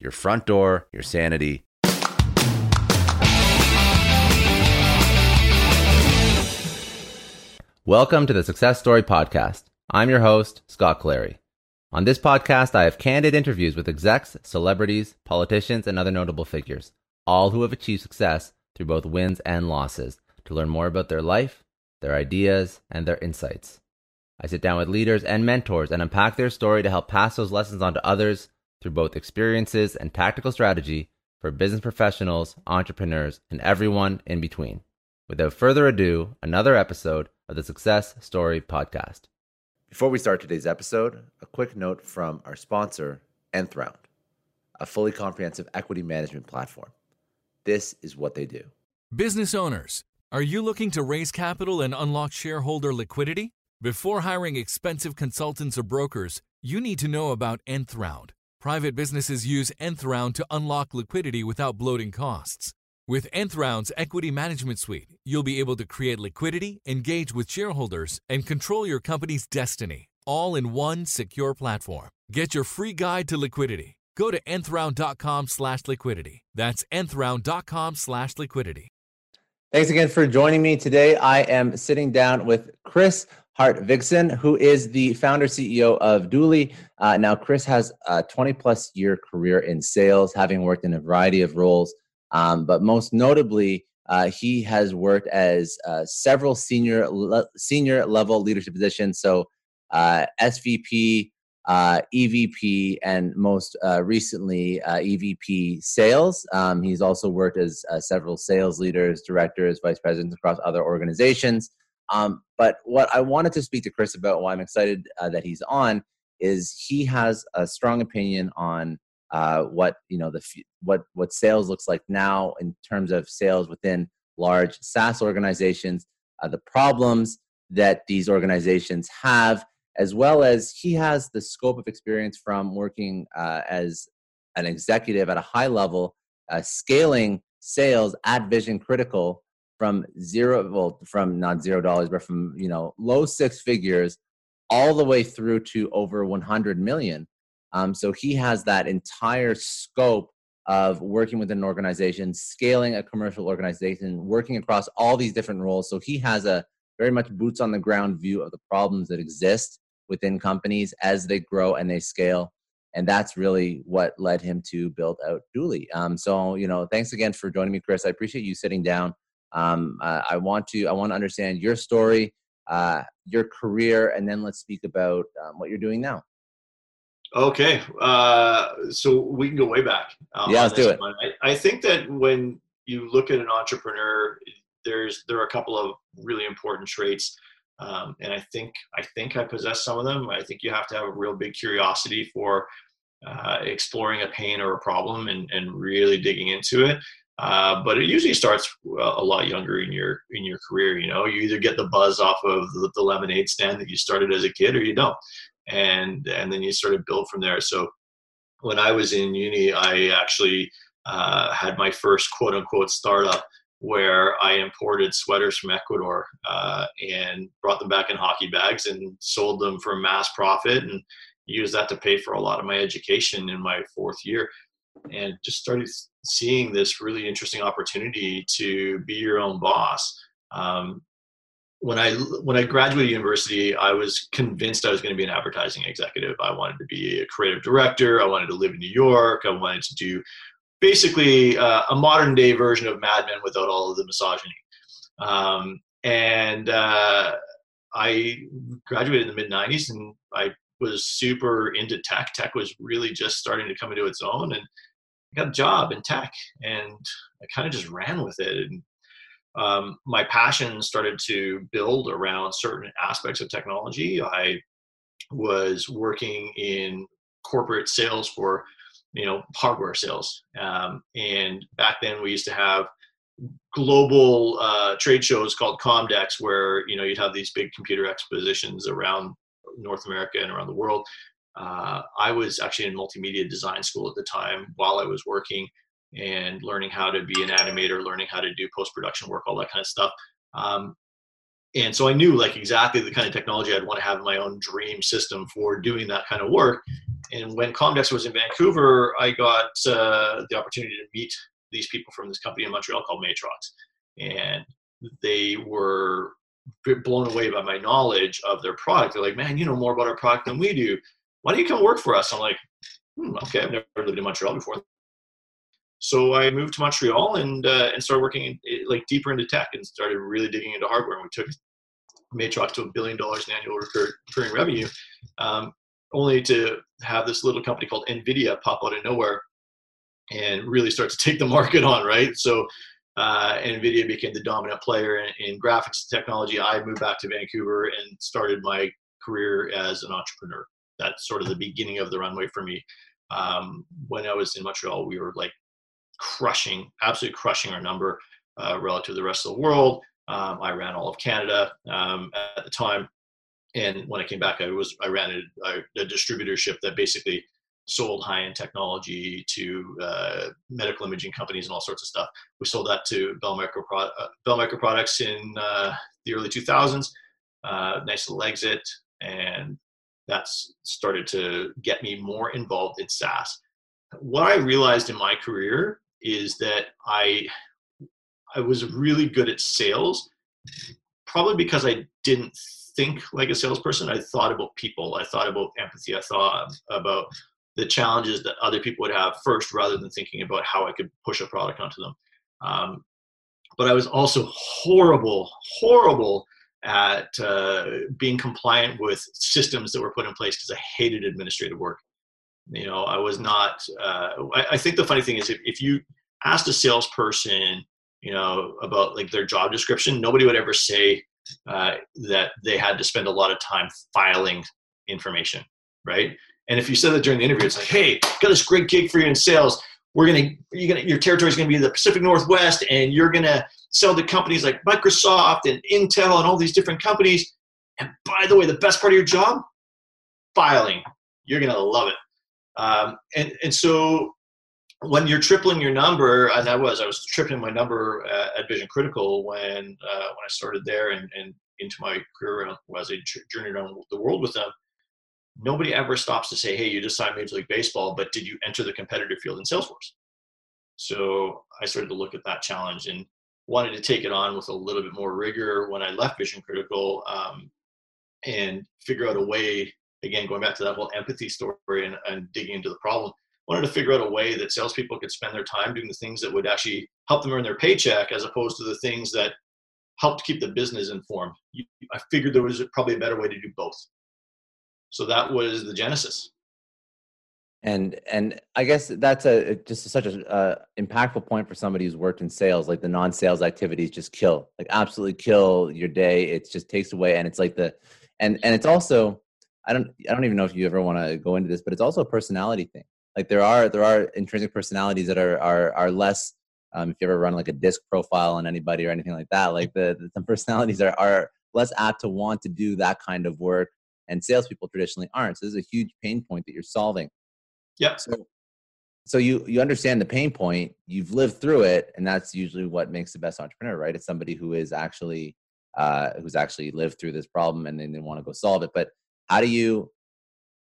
your front door, your sanity. Welcome to the Success Story Podcast. I'm your host, Scott Clary. On this podcast, I have candid interviews with execs, celebrities, politicians, and other notable figures, all who have achieved success through both wins and losses, to learn more about their life, their ideas, and their insights. I sit down with leaders and mentors and unpack their story to help pass those lessons on to others through both experiences and tactical strategy for business professionals, entrepreneurs, and everyone in between. Without further ado, another episode of the Success Story Podcast. Before we start today's episode, a quick note from our sponsor, Nth Round, a fully comprehensive equity management platform. This is what they do. Business owners, are you looking to raise capital and unlock shareholder liquidity? Before hiring expensive consultants or brokers, you need to know about Nth Round. Private businesses use Nth Round to unlock liquidity without bloating costs. With Nth Round's Equity Management Suite, you'll be able to create liquidity, engage with shareholders, and control your company's destiny, all in one secure platform. Get your free guide to liquidity. Go to nthround.com slash liquidity. That's nthround.com slash liquidity. Thanks again for joining me today. I am sitting down with Chris Hart Vigson, who is the founder CEO of Dooly. Uh, now, Chris has a 20 plus year career in sales, having worked in a variety of roles, um, but most notably, uh, he has worked as uh, several senior le- senior level leadership positions. So, uh, SVP, uh, EVP, and most uh, recently EVP sales. Um, he's also worked as several sales leaders, directors, vice presidents across other organizations. Um, but what I wanted to speak to Chris about, why I'm excited uh, that he's on, is he has a strong opinion on uh, what you know the what what sales looks like now in terms of sales within large SaaS organizations, uh, the problems that these organizations have, as well as he has the scope of experience from working uh, as an executive at a high level, uh, scaling sales at Vision Critical from zero well from not zero dollars but from you know low six figures all the way through to over 100 million. Um, so he has that entire scope of working with an organization scaling a commercial organization working across all these different roles. So he has a very much boots on the ground view of the problems that exist within companies as they grow and they scale and that's really what led him to build out Dooly. Um, so you know, thanks again for joining me, Kris. I appreciate you sitting down um, uh, I want to I want to understand your story, uh, your career, and then let's speak about um, what you're doing now. Okay, uh, so we can go way back. Um, yeah, let's do it. I, I, think that when you look at an entrepreneur, there's there are a couple of really important traits, um, and I think I think I possess some of them. I think you have to have a real big curiosity for uh, exploring a pain or a problem and, and really digging into it. Uh, but it usually starts uh, a lot younger in your in your career. You know, you either get the buzz off of the, the, lemonade stand that you started as a kid, or you don't, and and then you sort of build from there. So when I was in uni, I actually uh, had my first quote unquote startup where I imported sweaters from Ecuador uh, and brought them back in hockey bags and sold them for a mass profit and used that to pay for a lot of my education in my fourth year and just started seeing this really interesting opportunity to be your own boss. Um, when I when I graduated university, I was convinced I was going to be an advertising executive. I wanted to be a creative director. I wanted to live in New York. I wanted to do basically uh, a modern day version of Mad Men without all of the misogyny. Um, and uh, I graduated in the mid 90s and I was super into tech. Tech was really just starting to come into its own. And I got a job in tech and I kind of just ran with it. And um, my passion started to build around certain aspects of technology. I was working in corporate sales for you know hardware sales. Um, and back then we used to have global uh, trade shows called comdex where you know you'd have these big computer expositions around north america and around the world. Uh, i was actually in multimedia design school at the time while i was working and learning how to be an animator learning how to do post-production work all that kind of stuff. Um, and so i knew like exactly the kind of technology i'd want to have in my own dream system for doing that kind of work and when comdex was in vancouver i got uh, the opportunity to meet these people from this company in Montreal called Matrox, and they were blown away by my knowledge of their product. They're like, "Man, you know more about our product than we do. Why don't you come work for us?" I'm like, hmm, "Okay, I've never lived in Montreal before." So I moved to Montreal and uh, and started working in, like deeper into tech and started really digging into hardware. And we took Matrox to a billion dollars in annual recurring revenue, um, only to have this little company called Nvidia pop out of nowhere and really start to take the market on, right? So uh, NVIDIA became the dominant player in, in, graphics technology. I moved back to Vancouver and started my career as an entrepreneur. That's sort of the beginning of the runway for me. Um, when I was in Montreal, we were like crushing, absolutely crushing our number uh, relative to the rest of the world. Um, I ran all of Canada um, at the time, and when I came back, I was I ran a, a distributorship that basically sold high-end technology to uh, medical imaging companies and all sorts of stuff. We sold that to Bell Micro, uh, Bell Micro Products in uh, the early 2000s. Uh, nice little exit, and that's started to get me more involved in SaaS. What I realized in my career is that I I was really good at sales, probably because I didn't think like a salesperson. I thought about people. I thought about empathy. I thought about the challenges that other people would have first rather than thinking about how I could push a product onto them. Um, but I was also horrible, horrible at uh, being compliant with systems that were put in place because I hated administrative work. You know, I was not. Uh, I, I, think the funny thing is, if, if you asked a salesperson, you know, about like their job description, nobody would ever say uh, that they had to spend a lot of time filing information, right? And if you said that during the interview, it's like, hey, got this great gig for you in sales. We're gonna, you're gonna, your territory is gonna be the Pacific Northwest, and you're gonna sell to companies like Microsoft and Intel and all these different companies. And by the way, the best part of your job, filing. You're gonna love it. Um, and and so when you're tripling your number, and I was, I was tripling my number uh, at Vision Critical when uh, when I started there and, and into my career as I journeyed around the world with them nobody ever stops to say, hey, you just signed Major League Baseball, but did you enter the competitive field in Salesforce? So I started to look at that challenge and wanted to take it on with a little bit more rigor when I left Vision Critical um, and figure out a way, again, going back to that whole empathy story and, and digging into the problem, wanted to figure out a way that salespeople could spend their time doing the things that would actually help them earn their paycheck as opposed to the things that helped keep the business informed. I figured there was probably a better way to do both. So that was the genesis. And and i guess that's a just such a uh, impactful point for somebody who's worked in sales like the non-sales activities just kill like absolutely kill your day. It just takes away and it's like the and and it's also i don't i don't even know if you ever want to go into this but it's also a personality thing like there are there are intrinsic personalities that are are are less um, if you ever run like a disc profile on anybody or anything like that like the, the personalities are are less apt to want to do that kind of work and salespeople traditionally aren't. So this is a huge pain point that you're solving. Yeah. So, so you you understand the pain point, you've lived through it, and that's usually what makes the best entrepreneur, right? It's somebody who is actually uh, who's actually lived through this problem and then they want to go solve it. But how do you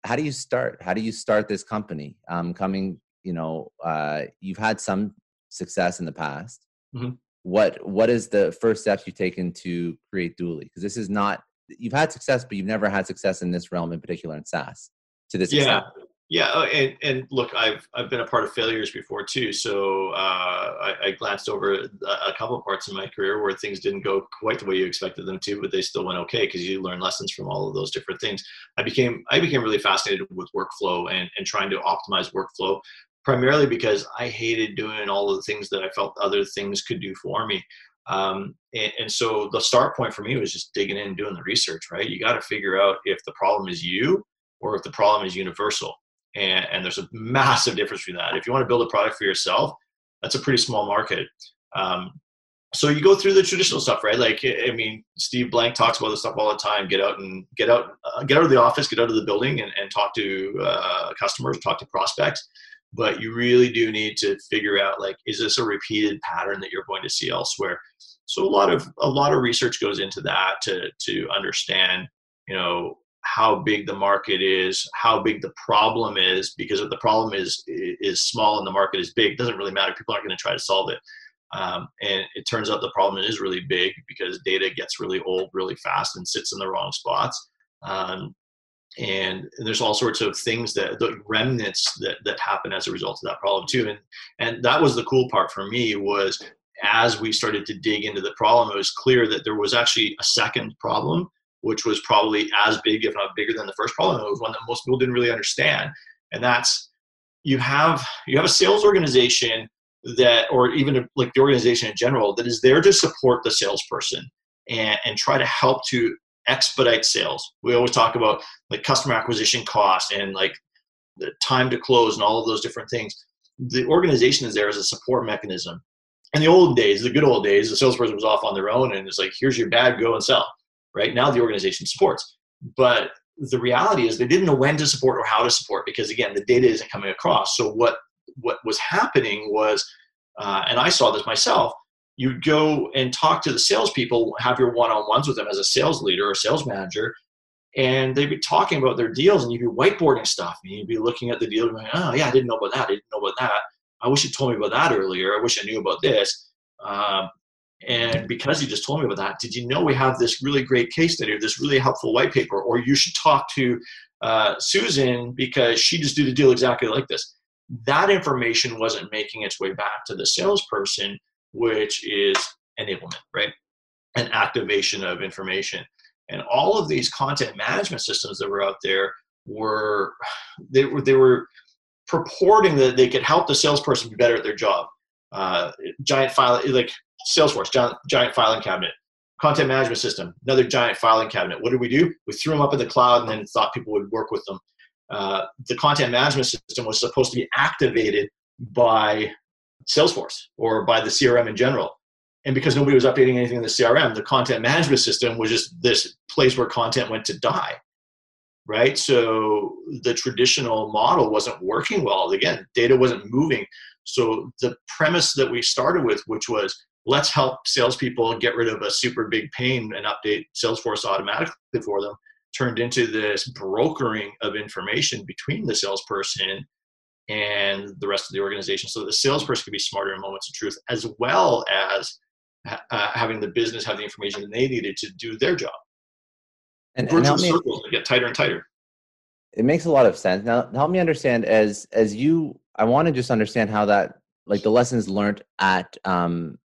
how do you start? How do you start this company? Um, coming, you know, uh, you've had some success in the past. Mm-hmm. What what is the first steps you've taken to create Dooly? Because this is not you've had success, but you've never had success in this realm in particular in SaaS to this yeah. Extent. Yeah, uh, and, and look, I've I've been a part of failures before too. So uh, I, I, glanced over a couple of parts in my career where things didn't go quite the way you expected them to, but they still went okay because you learn lessons from all of those different things. I became I became really fascinated with workflow and and trying to optimize workflow, primarily because I hated doing all of the things that I felt other things could do for me. Um, and, and so the start point for me was just digging in and doing the research. Right, you got to figure out if the problem is you or if the problem is universal and, and there's a massive difference between that. If you want to build a product for yourself, that's a pretty small market. Um, so you go through the traditional stuff, right? Like, I mean, Steve Blank talks about this stuff all the time. Get out and get out, uh, get out of the office, get out of the building, and, and talk to uh, customers, talk to prospects. But you really do need to figure out, like, is this a repeated pattern that you're going to see elsewhere? So a lot of a lot of research goes into that to to understand, you know, how big the market is, how big the problem is, because if the problem is is small and the market is big, it doesn't really matter. People aren't going to try to solve it. Um, and it turns out the problem is really big because data gets really old really fast and sits in the wrong spots. Um, and there's all sorts of things that the remnants that, that happen as a result of that problem too. And and that was the cool part for me was as we started to dig into the problem, it was clear that there was actually a second problem which was probably as big, if not bigger, than the first problem. It was one that most people didn't really understand, and that's you have you have a sales organization that, or even like the organization in general, that is there to support the salesperson and, and try to help to expedite sales. We always talk about like customer acquisition cost and like the time to close and all of those different things. The organization is there as a support mechanism. In the old days, the good old days, the salesperson was off on their own and it's like, here's your bag, go and sell right? Now the organization supports. But the reality is they didn't know when to support or how to support because again, the data isn't coming across. So what what was happening was, uh, and I saw this myself, you'd go and talk to the salespeople, have your one-on-ones with them as a sales leader or sales manager, and they'd be talking about their deals and you'd be whiteboarding stuff and you'd be looking at the deal going, oh yeah, I didn't know about that. I didn't know about that. I wish you told me about that earlier. I wish I knew about this. Um, and because you just told me about that, did you know we have this really great case study or this really helpful white paper? Or you should talk to uh, Susan because she just did a deal exactly like this. That information wasn't making its way back to the salesperson, which is enablement, right? An activation of information. And all of these content management systems that were out there were they were they were purporting that they could help the salesperson be better at their job. Uh, giant file like Salesforce, giant, giant filing cabinet. Content management system, another giant filing cabinet. What did we do? We threw them up in the cloud and then thought people would work with them. Uh, the content management system was supposed to be activated by Salesforce or by the CRM in general. And because nobody was updating anything in the CRM, the content management system was just this place where content went to die. Right? So the traditional model wasn't working well. Again, data wasn't moving. So the premise that we started with, which was let's help salespeople get rid of a super big pain and update Salesforce automatically for them turned into this brokering of information between the salesperson and the rest of the organization so the salesperson can be smarter in moments of truth as well as uh, having the business have the information that they needed to do their job. And, and help me, circles get tighter and tighter. It makes a lot of sense. Now help me understand as as you i want to just understand how that like the lessons learned at um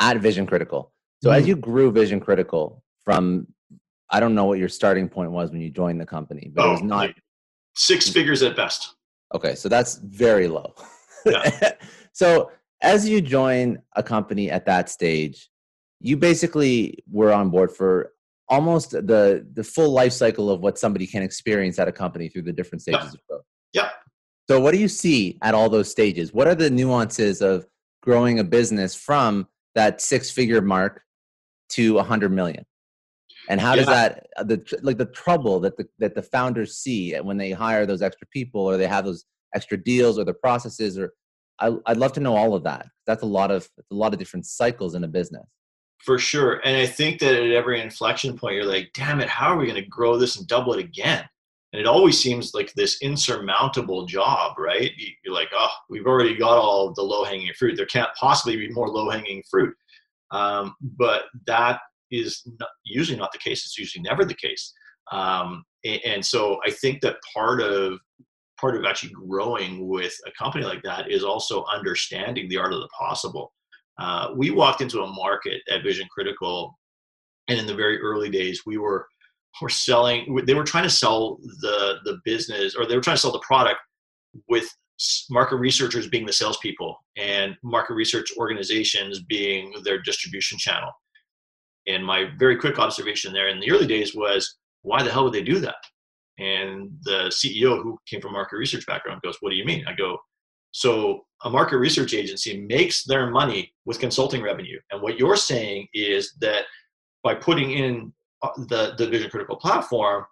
at Vision Critical. So mm-hmm. as you grew Vision Critical from, I don't know what your starting point was when you joined the company, but oh, it was not like six figures at best. Okay, so that's very low. Yeah. so as you join a company at that stage, you basically were on board for almost the the full life cycle of what somebody can experience at a company through the different stages yep. of growth. Yeah. So what do you see at all those stages? What are the nuances of growing a business from that six figure mark to a hundred million. And how yeah. does that uh, the like the trouble that the that the founders see when they hire those extra people or they have those extra deals or the processes or I, would love to know all of that. That's a lot of a lot of different cycles in a business. For sure. And i think that at every inflection point you're like damn it how are we going to grow this and double it again and it always seems like this insurmountable job right? You're like oh we've already got all the low hanging fruit. There can't possibly be more low hanging fruit. Um, but that is not, usually not the case. It's usually never the case. Um, and, and, so i think that part of part of actually growing with a company like that is also understanding the art of the possible. Uh, we walked into a market at Vision Critical, and in the very early days, we were were selling. They were trying to sell the the business, or they were trying to sell the product with market researchers being the salespeople and market research organizations being their distribution channel. And my very quick observation there in the early days was, why the hell would they do that? And the CEO, who came from market research background, goes, "What do you mean?" I go, "So a market research agency makes their money with consulting revenue, and what you're saying is that by putting in Uh, the the Vision Critical platform,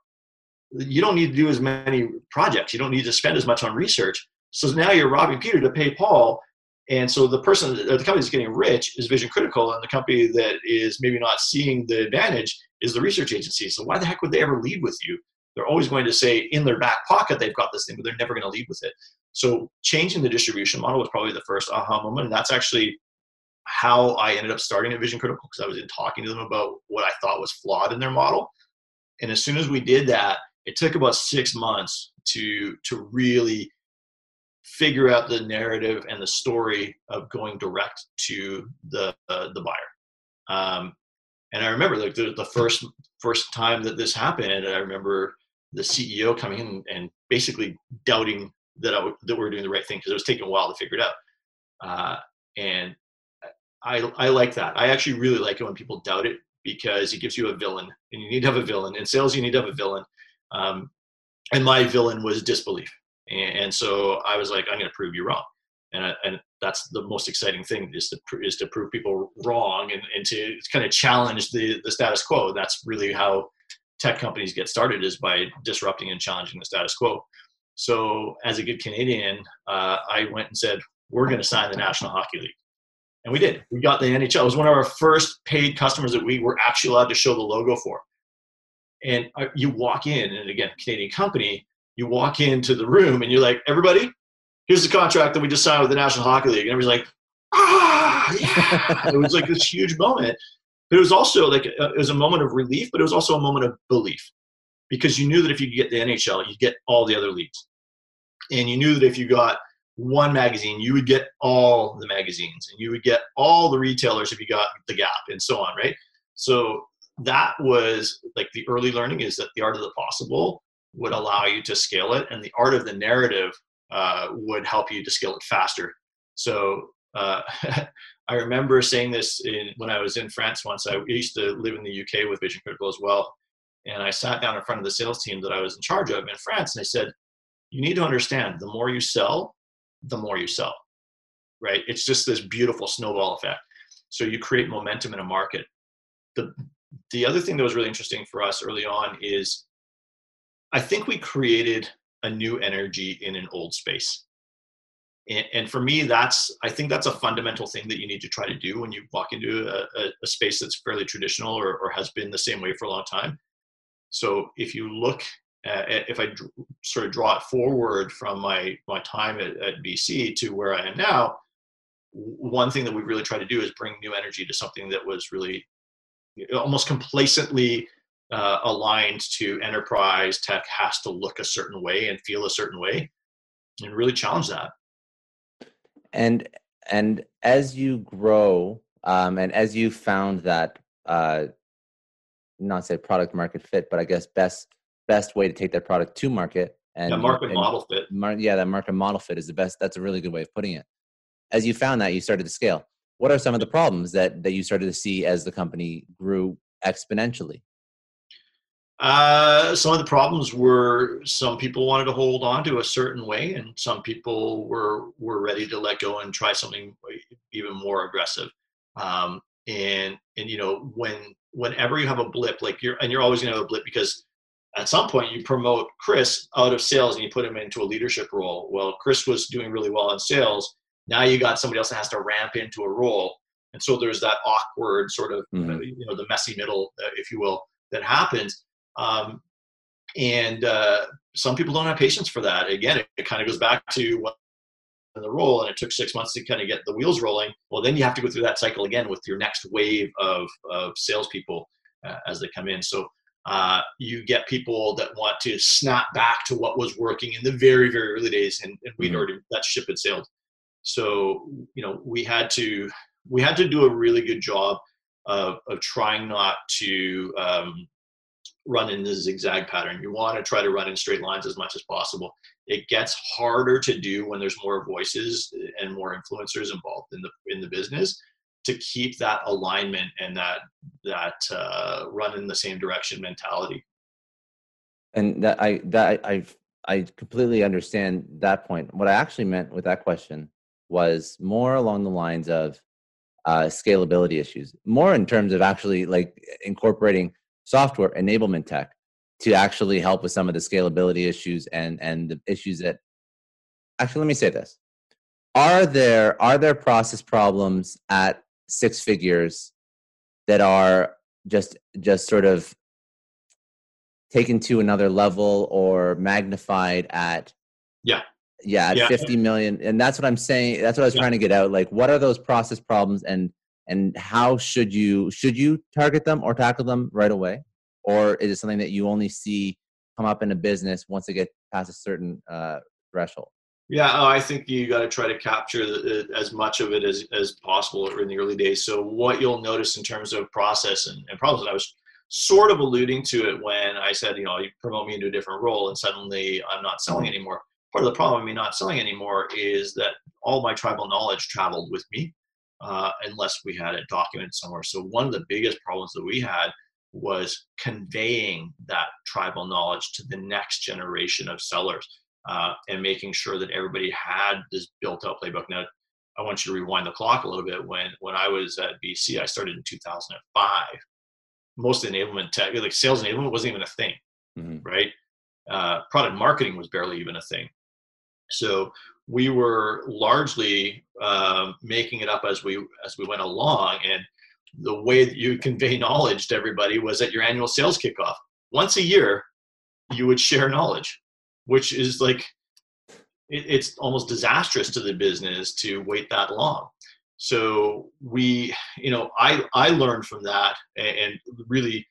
you don't need to do as many projects. You don't need to spend as much on research. So now you're robbing Peter to pay Paul. And so the person, the company that's getting rich is Vision Critical, and the company that is maybe not seeing the advantage is the research agency. So why the heck would they ever lead with you? They're always going to say in their back pocket they've got this thing, but they're never going to lead with it. So changing the distribution model was probably the first aha moment, and that's actually how I ended up starting at Vision Critical because I was in talking to them about what I thought was flawed in their model. And as soon as we did that, it took about six months to to really figure out the narrative and the story of going direct to the uh, the buyer. Um, and I remember like the, the first first time that this happened, I remember the CEO coming in and basically doubting that I w- that we are doing the right thing because it was taking a while to figure it out. Uh, and I I like that. I actually really like it when people doubt it because it gives you a villain, and you need to have a villain. In sales, you need to have a villain. Um, and my villain was disbelief. And, and so I was like, I'm going to prove you wrong. And, I, and that's the most exciting thing is to, is to prove people wrong and, and to kind of challenge the, the status quo. That's really how tech companies get started is by disrupting and challenging the status quo. So as a good Canadian, uh, I went and said, we're going to sign the National Hockey League. And we did. We got the NHL. It was one of our first paid customers that we were actually allowed to show the logo for. And uh, you walk in, and again, Canadian company, you walk into the room and you're like, everybody, here's the contract that we just signed with the National Hockey League. And everybody's like, ah, yeah. it was like this huge moment. But it was also like, it was a moment of relief, but it was also a moment of belief because you knew that if you get the NHL, you get all the other leagues. And you knew that if you got one magazine, you would get all the magazines and you would get all the retailers if you got the gap and so on, right? So that was like the early learning is that the art of the possible would allow you to scale it, and the art of the narrative uh, would help you to scale it faster. So uh, I remember saying this in, when I was in France once. I used to live in the UK with Vision Critical as well, and I sat down in front of the sales team that I was in charge of in France, and I said, "You need to understand: the more you sell, the more you sell. Right? It's just this beautiful snowball effect. So you create momentum in a market. The the other thing that was really interesting for us early on is I think we created a new energy in an old space. And, and, for me, that's I think that's a fundamental thing that you need to try to do when you walk into a, a, a space that's fairly traditional or, or, has been the same way for a long time. So if you look, at, if I d- sort of draw it forward from my my time at, at BC to where I am now, one thing that we really try to do is bring new energy to something that was really almost complacently uh, aligned to enterprise. Tech has to look a certain way and feel a certain way and really challenge that. And and as you grow um, and as you found that uh, not say product market fit but i guess best best way to take that product to market and yeah, market and, model fit. mar- yeah that market model fit is the best that's a really good way of putting it. As you found that you started to scale. What are some of the problems that that you started to see as the company grew exponentially? Uh, some of the problems were some people wanted to hold on to a certain way, and some people were were ready to let go and try something even more aggressive. Um, and and you know when whenever you have a blip, like you're and you're always gonna have a blip because at some point you promote Chris out of sales and you put him into a leadership role. Well, Chris was doing really well in sales. Now you got somebody else that has to ramp into a role, and so there's that awkward sort of mm-hmm. you know the messy middle, uh, if you will, that happens um, and uh, some people don't have patience for that. Again, it, it kind of goes back to what the role and it took six months to kind of get the wheels rolling well then you have to go through that cycle again with your next wave of, of salespeople uh, as they come in so Uh, you get people that want to snap back to what was working in the very, very early days, and, and we'd mm-hmm. already that ship had sailed. So you know we had to we had to do a really good job of, of trying not to um, run in the zigzag pattern. You want to try to run in straight lines as much as possible. It gets harder to do when there's more voices and more influencers involved in the in the business to keep that alignment and that that uh, run in the same direction mentality. And that I that I I completely understand that point. What I actually meant with that question was more along the lines of uh, scalability issues, more in terms of actually like incorporating software enablement tech to actually help with some of the scalability issues and and the issues that actually let me say this are there are there process problems at six figures that are just just sort of taken to another level or magnified at yeah. Yeah at yeah. 50 million. And that's what i'm saying that's what i was yeah. trying to get out. Like what are those process problems and and how should you should you target them or tackle them right away? Or is it something that you only see come up in a business once it gets past a certain uh, threshold yeah oh, i think you got to try to capture as much of it as, as possible in the early days. So what you'll notice in terms of process and, and problems and i was sort of alluding to it when i said you know you promote me into a different role and suddenly i'm not selling anymore. Part of the problem of me not selling anymore is that all my tribal knowledge traveled with me uh, unless we had it documented somewhere. So one of the biggest problems that we had was conveying that tribal knowledge to the next generation of sellers uh, and making sure that everybody had this built out playbook. Now, I want you to rewind the clock a little bit. When when I was at BC, I started in 2005. Most enablement tech, like sales enablement, wasn't even a thing, mm-hmm. right? Uh, product marketing was barely even a thing. So we were largely uh, making it up as we as we went along, and the way that you convey knowledge to everybody was at your annual sales kickoff. Once a year, you would share knowledge, which is like it, it's almost disastrous to the business to wait that long. So we, you know, I I learned from that and, and really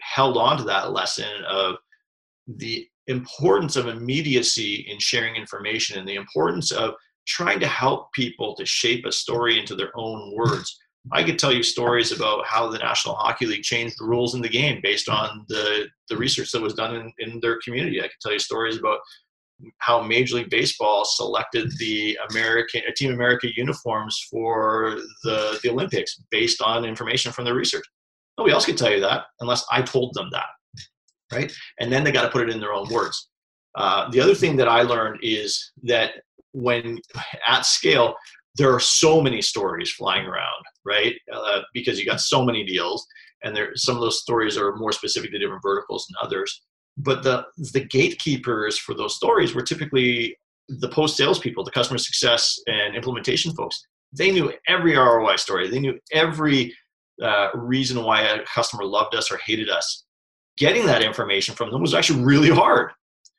held on to that lesson of the importance of immediacy in sharing information and the importance of trying to help people to shape a story into their own words. I could tell you stories about how the National Hockey League changed the rules in the game based on the, the research that was done in, in their community. I could tell you stories about how Major League Baseball selected the American Team America uniforms for the, the Olympics based on information from their research. Nobody else could tell you that unless I told them that right? And then they got to put it in their own words. Uh, the other thing that I learned is that when at scale, there are so many stories flying around, right? Uh, because you got so many deals, and there some of those stories are more specific to different verticals than others. But the the gatekeepers for those stories were typically the post sales people, the customer success and implementation folks. They knew every ROI story. They knew every uh, reason why a customer loved us or hated us getting that information from them was actually really hard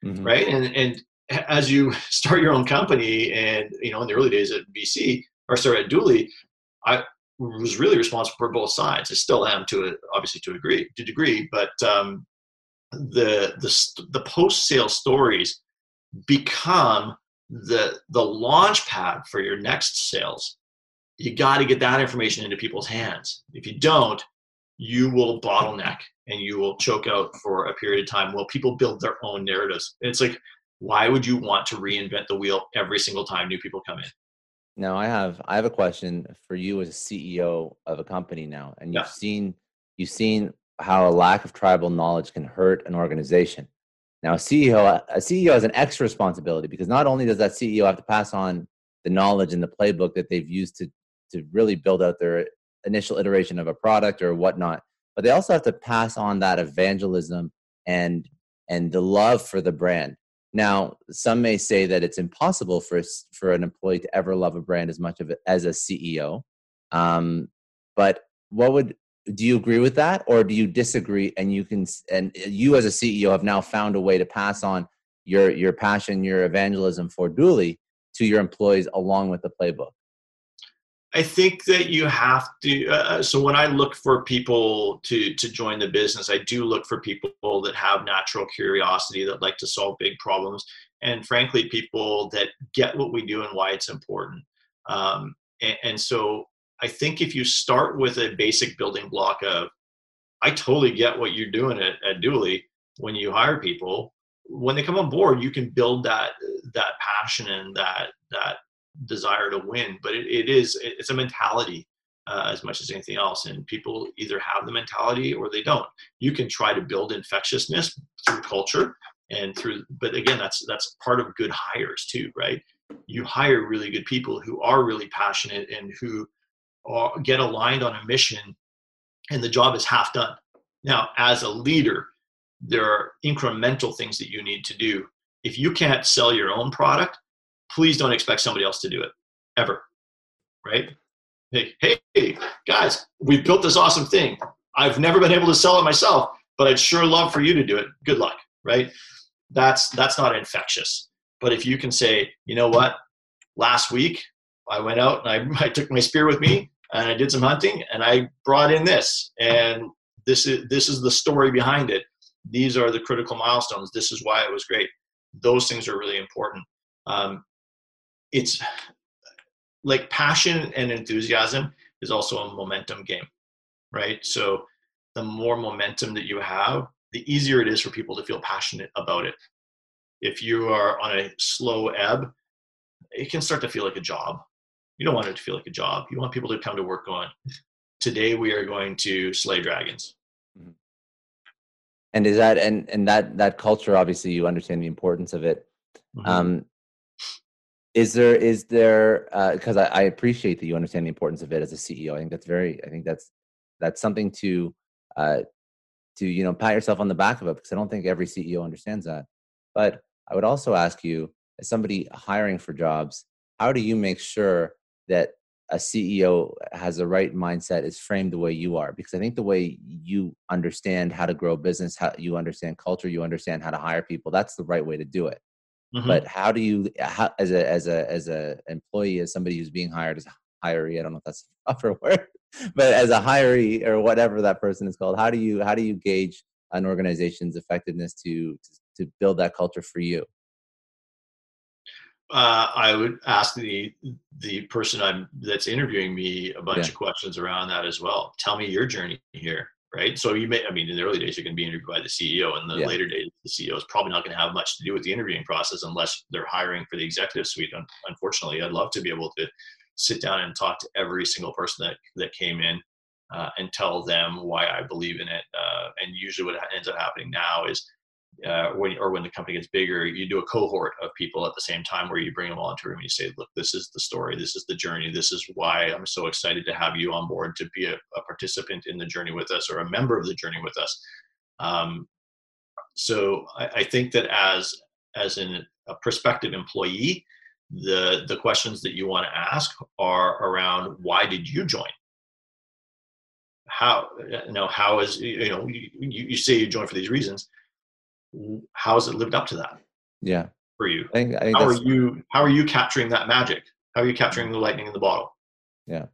mm-hmm. right and and as you start your own company and you know in the early days at bc or sorry at Dooly i was really responsible for both sides. I still am to a, obviously to a degree to degree but um, the the the post sale stories become the the launch pad for your next sales. You got to get that information into people's hands. If you don't you will bottleneck and you will choke out for a period of time while people build their own narratives. It's like, why would you want to reinvent the wheel every single time new people come in? Now I have I have a question for you as a CEO of a company now, and you've yeah. seen you've seen how a lack of tribal knowledge can hurt an organization. Now, a CEO a CEO has an extra responsibility because not only does that CEO have to pass on the knowledge and the playbook that they've used to to really build out their initial iteration of a product or whatnot, but they also have to pass on that evangelism and and the love for the brand. Now, some may say that it's impossible for for an employee to ever love a brand as much of it as a CEO. Um, but what would do you agree with that, or do you disagree? And you can and you as a CEO have now found a way to pass on your your passion, your evangelism for Dooly to your employees along with the playbook. I think that you have to. Uh, uh, so when I look for people to to join the business, I do look for people that have natural curiosity that like to solve big problems, and frankly, people that get what we do and why it's important. Um, and, and so I think if you start with a basic building block of, I totally get what you're doing at, at Dooly when you hire people. When they come on board, you can build that that passion and that that desire to win, but it, it is it's a mentality uh, as much as anything else, and people either have the mentality or they don't. You can try to build infectiousness through culture and through, but again, that's that's part of good hires too, right? You hire really good people who are really passionate and who are, get aligned on a mission, and the job is half done. Now, as a leader, there are incremental things that you need to do. If you can't sell your own product, please don't expect somebody else to do it ever. Right? Hey, hey, guys, we've built this awesome thing. I've never been able to sell it myself, but I'd sure love for you to do it. Good luck, right? That's that's not infectious. But if you can say, you know what, last week I went out and I, I took my spear with me and I did some hunting and I brought in this and this is this is the story behind it. These are the critical milestones. This is why it was great. Those things are really important. Um, it's like passion and enthusiasm is also a momentum game, right? So the more momentum that you have, the easier it is for people to feel passionate about it. If you are on a slow ebb, it can start to feel like a job. You don't want it to feel like a job. You want people to come to work on. today we are going to slay dragons. Mm-hmm. And is that and and that that culture obviously you understand the importance of it. Mm-hmm. Um, is there is there because uh, I, I, appreciate that you understand the importance of it as a ceo i think that's very i think that's that's something to uh to you know pat yourself on the back of it because i don't think every ceo understands that. But i would also ask you as somebody hiring for jobs how do you make sure that a ceo has the right mindset is framed the way you are? Because i think the way you understand how to grow business how you understand culture you understand how to hire people that's the right way to do it Mm-hmm. But how do you, how, as a as a as a employee, as somebody who's being hired as a hiree, I don't know if that's a proper word, but as a hiree or whatever that person is called, how do you how do you gauge an organization's effectiveness to to, to build that culture for you? Uh, I would ask the the person I'm that's interviewing me a bunch yeah. of questions around that as well. Tell me your journey here right? So you may, I mean, in the early days, you're going to be interviewed by the CEO. and the yeah. later days, the CEO is probably not going to have much to do with the interviewing process unless they're hiring for the executive suite. Unfortunately, I'd love to be able to sit down and talk to every single person that, that came in uh, and tell them why I believe in it. Uh, and usually what ends up happening now is uh, when or when the company gets bigger, you do a cohort of people at the same time where you bring them all into a room and you say, look, this is the story, this is the journey, this is why I'm so excited to have you on board to be a, a participant in the journey with us or a member of the journey with us. Um, so I, I, think that as as an, a prospective employee, the the questions that you want to ask are around why did you join? How you know how is you know you, you say you joined for these reasons how has it lived up to that? Yeah. For you, I think, I think how are you how are you capturing that magic? How are you capturing the lightning in the bottle? Yeah.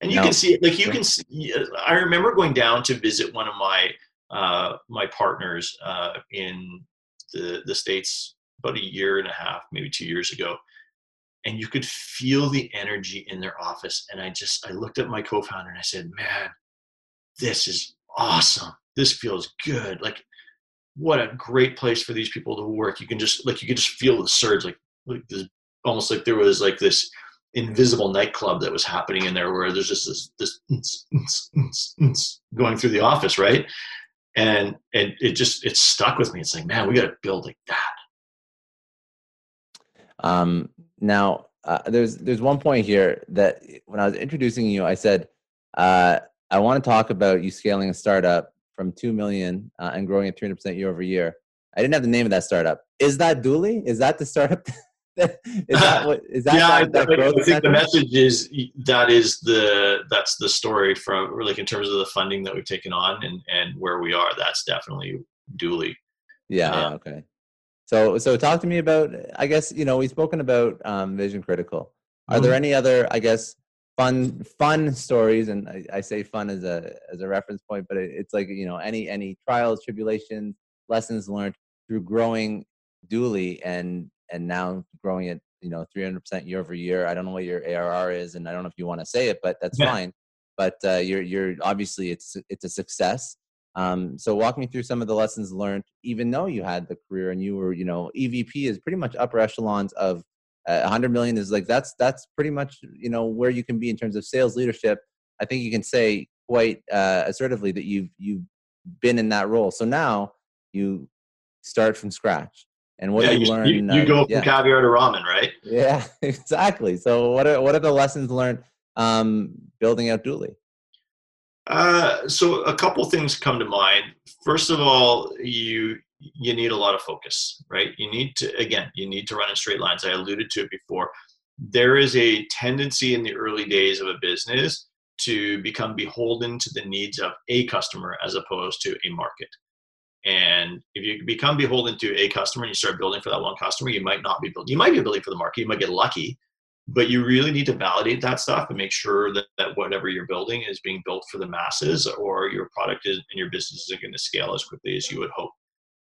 And you no. can see it, like you can see. I remember going down to visit one of my uh, my partners uh, in the the states about a year and a half, maybe two years ago, and you could feel the energy in their office. And I just I looked at my co-founder and I said, "Man, this is awesome. This feels good. Like what a great place for these people to work. You can just like you can just feel the surge, like like this, almost like there was like this invisible nightclub that was happening in there, where there's just this this going through the office, right? And and it just it stuck with me. It's like, man, we got to build like that. Um. Now, uh, there's there's one point here that when I was introducing you, I said uh, I want to talk about you scaling a startup from 2 million uh, and growing at 300% year over year. I didn't have the name of that startup. Is that Dooly? Is that the startup? is that what is that? yeah, that, that I, I think the message is that is the that's the story from like in terms of the funding that we've taken on and and where we are. That's definitely Dooly. Yeah. yeah. Okay. So so talk to me about. I guess you know we've spoken about um, Vision Critical. Are mm-hmm. there any other I guess fun fun stories, and I, I, say fun as a as a reference point, but it, it's like you know any any trials, tribulations, lessons learned through growing Dooly and and now growing it you know 300% year over year. I don't know what your ARR is, and I don't know if you want to say it, but that's yeah. fine. But uh, you're you're obviously it's it's a success. Um, so walk me through some of the lessons learned, even though you had the career and you were, you know, EVP is pretty much upper echelons of uh, 100 million is like that's that's pretty much you know where you can be in terms of sales leadership. I think you can say quite uh, assertively that you've you've been in that role. So now you start from scratch. And what yeah, you, you learn? You, you uh, go from yeah. caviar to ramen, right? Yeah, exactly. So what are what are the lessons learned um, building out Dooly? Uh, so a couple things come to mind. First of all, you you need a lot of focus, right? You need to again, you need to run in straight lines. I alluded to it before. There is a tendency in the early days of a business to become beholden to the needs of a customer as opposed to a market. And if you become beholden to a customer and you start building for that one customer, you might not be building. You might be building for the market. You might get lucky, but you really need to validate that stuff and make sure that, that whatever you're building is being built for the masses or your product is, and your business isn't going to scale as quickly as you would hope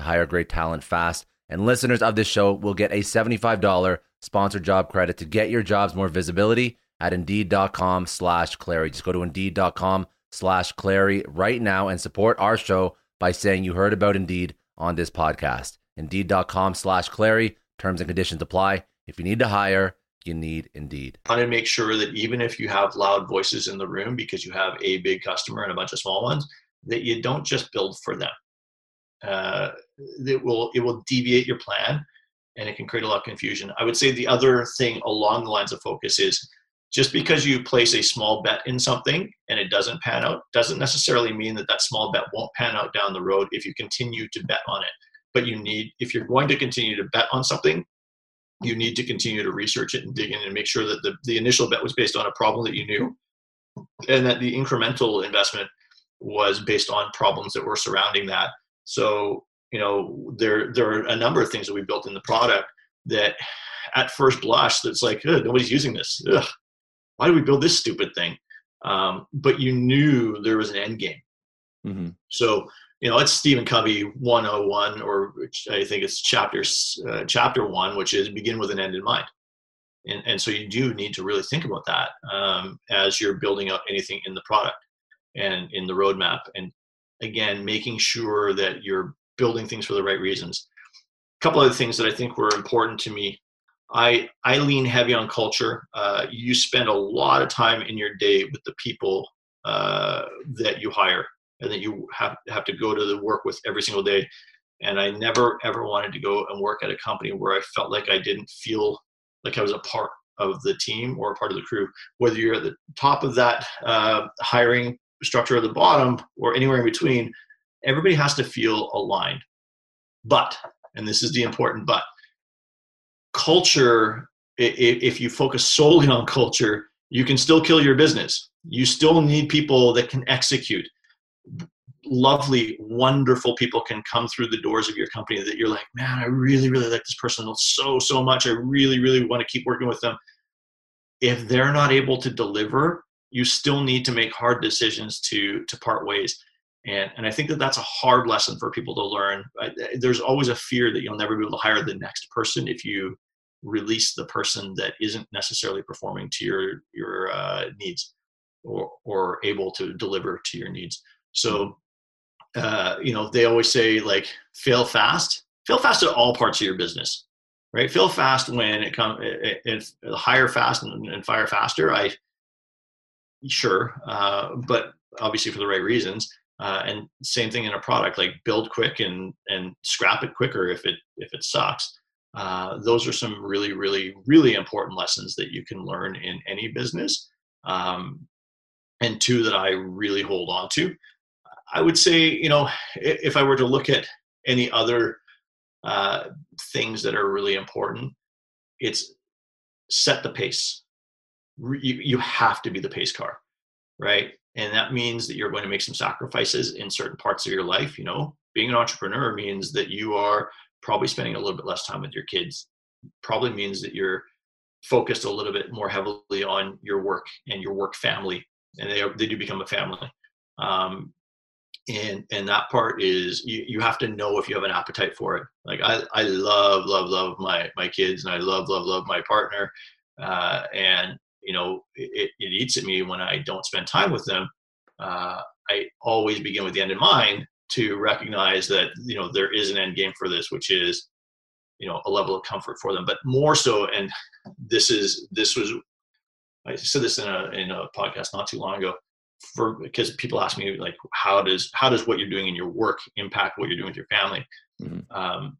to hire great talent fast. And listeners of this show will get a $75 sponsored job credit to get your jobs more visibility at Indeed.com slash Clary. Just go to Indeed.com slash Clary right now and support our show by saying you heard about Indeed on this podcast. Indeed.com slash Clary. Terms and conditions apply. If you need to hire, you need Indeed. Trying to make sure that even if you have loud voices in the room because you have a big customer and a bunch of small ones, that you don't just build for them. Uh, it will it will deviate your plan, and it can create a lot of confusion. I would say the other thing along the lines of focus is just because you place a small bet in something and it doesn't pan out doesn't necessarily mean that that small bet won't pan out down the road if you continue to bet on it but you need if you're going to continue to bet on something you need to continue to research it and dig in and make sure that the, the initial bet was based on a problem that you knew and that the incremental investment was based on problems that were surrounding that so you know there there are a number of things that we built in the product that at first blush that's like nobody's using this. Ugh, why do we build this stupid thing? Um, but you knew there was an end game. Mm-hmm. so you know it's stephen covey 101 or i think it's chapters uh, chapter one which is begin with an end in mind. And, and so you do need to really think about that um, as you're building out anything in the product and in the roadmap. And again making sure that you're building things for the right reasons a couple other things that i think were important to me i i lean heavy on culture uh, you spend a lot of time in your day with the people uh, that you hire and that you have have to go to the work with every single day. And I never ever wanted to go and work at a company where I felt like I didn't feel like I was a part of the team or a part of the crew. Whether you're at the top of that uh, hiring structure or the bottom or anywhere in between, everybody has to feel aligned. But, and this is the important but, culture, if you focus solely on culture, you can still kill your business. You still need people that can execute. Lovely, wonderful people can come through the doors of your company that you're like, man, I really, really like this person so, so much. I really, really want to keep working with them. If they're not able to deliver, you still need to make hard decisions to to part ways. And, and I think that that's a hard lesson for people to learn. There's always a fear that you'll never be able to hire the next person if you release the person that isn't necessarily performing to your your uh, needs or or able to deliver to your needs. So uh, you know they always say like fail fast, fail fast at all parts of your business, right? Fail fast when it comes if hire fast and, and, fire faster. I sure, uh, but obviously for the right reasons. Uh, and same thing in a product like build quick and and scrap it quicker if it if it sucks uh, those are some really, really, really important lessons that you can learn in any business. Um, and two that I really hold on to. I would say, you know, if I were to look at any other uh, things that are really important, it's set the pace. You, you have to be the pace car, right? And that means that you're going to make some sacrifices in certain parts of your life. You know, being an entrepreneur means that you are probably spending a little bit less time with your kids. Probably means that you're focused a little bit more heavily on your work and your work family and they, are, they do become a family. Um, and and that part is you, you have to know if you have an appetite for it. Like i, I love love love my my kids and i love love love my partner uh, and you know it, it eats at me when i don't spend time with them uh, i always begin with the end in mind to recognize that you know there is an end game for this which is you know a level of comfort for them but more so and this is this was i said this in a in a podcast not too long ago for because people ask me like how does how does what you're doing in your work impact what you're doing with your family mm-hmm. um,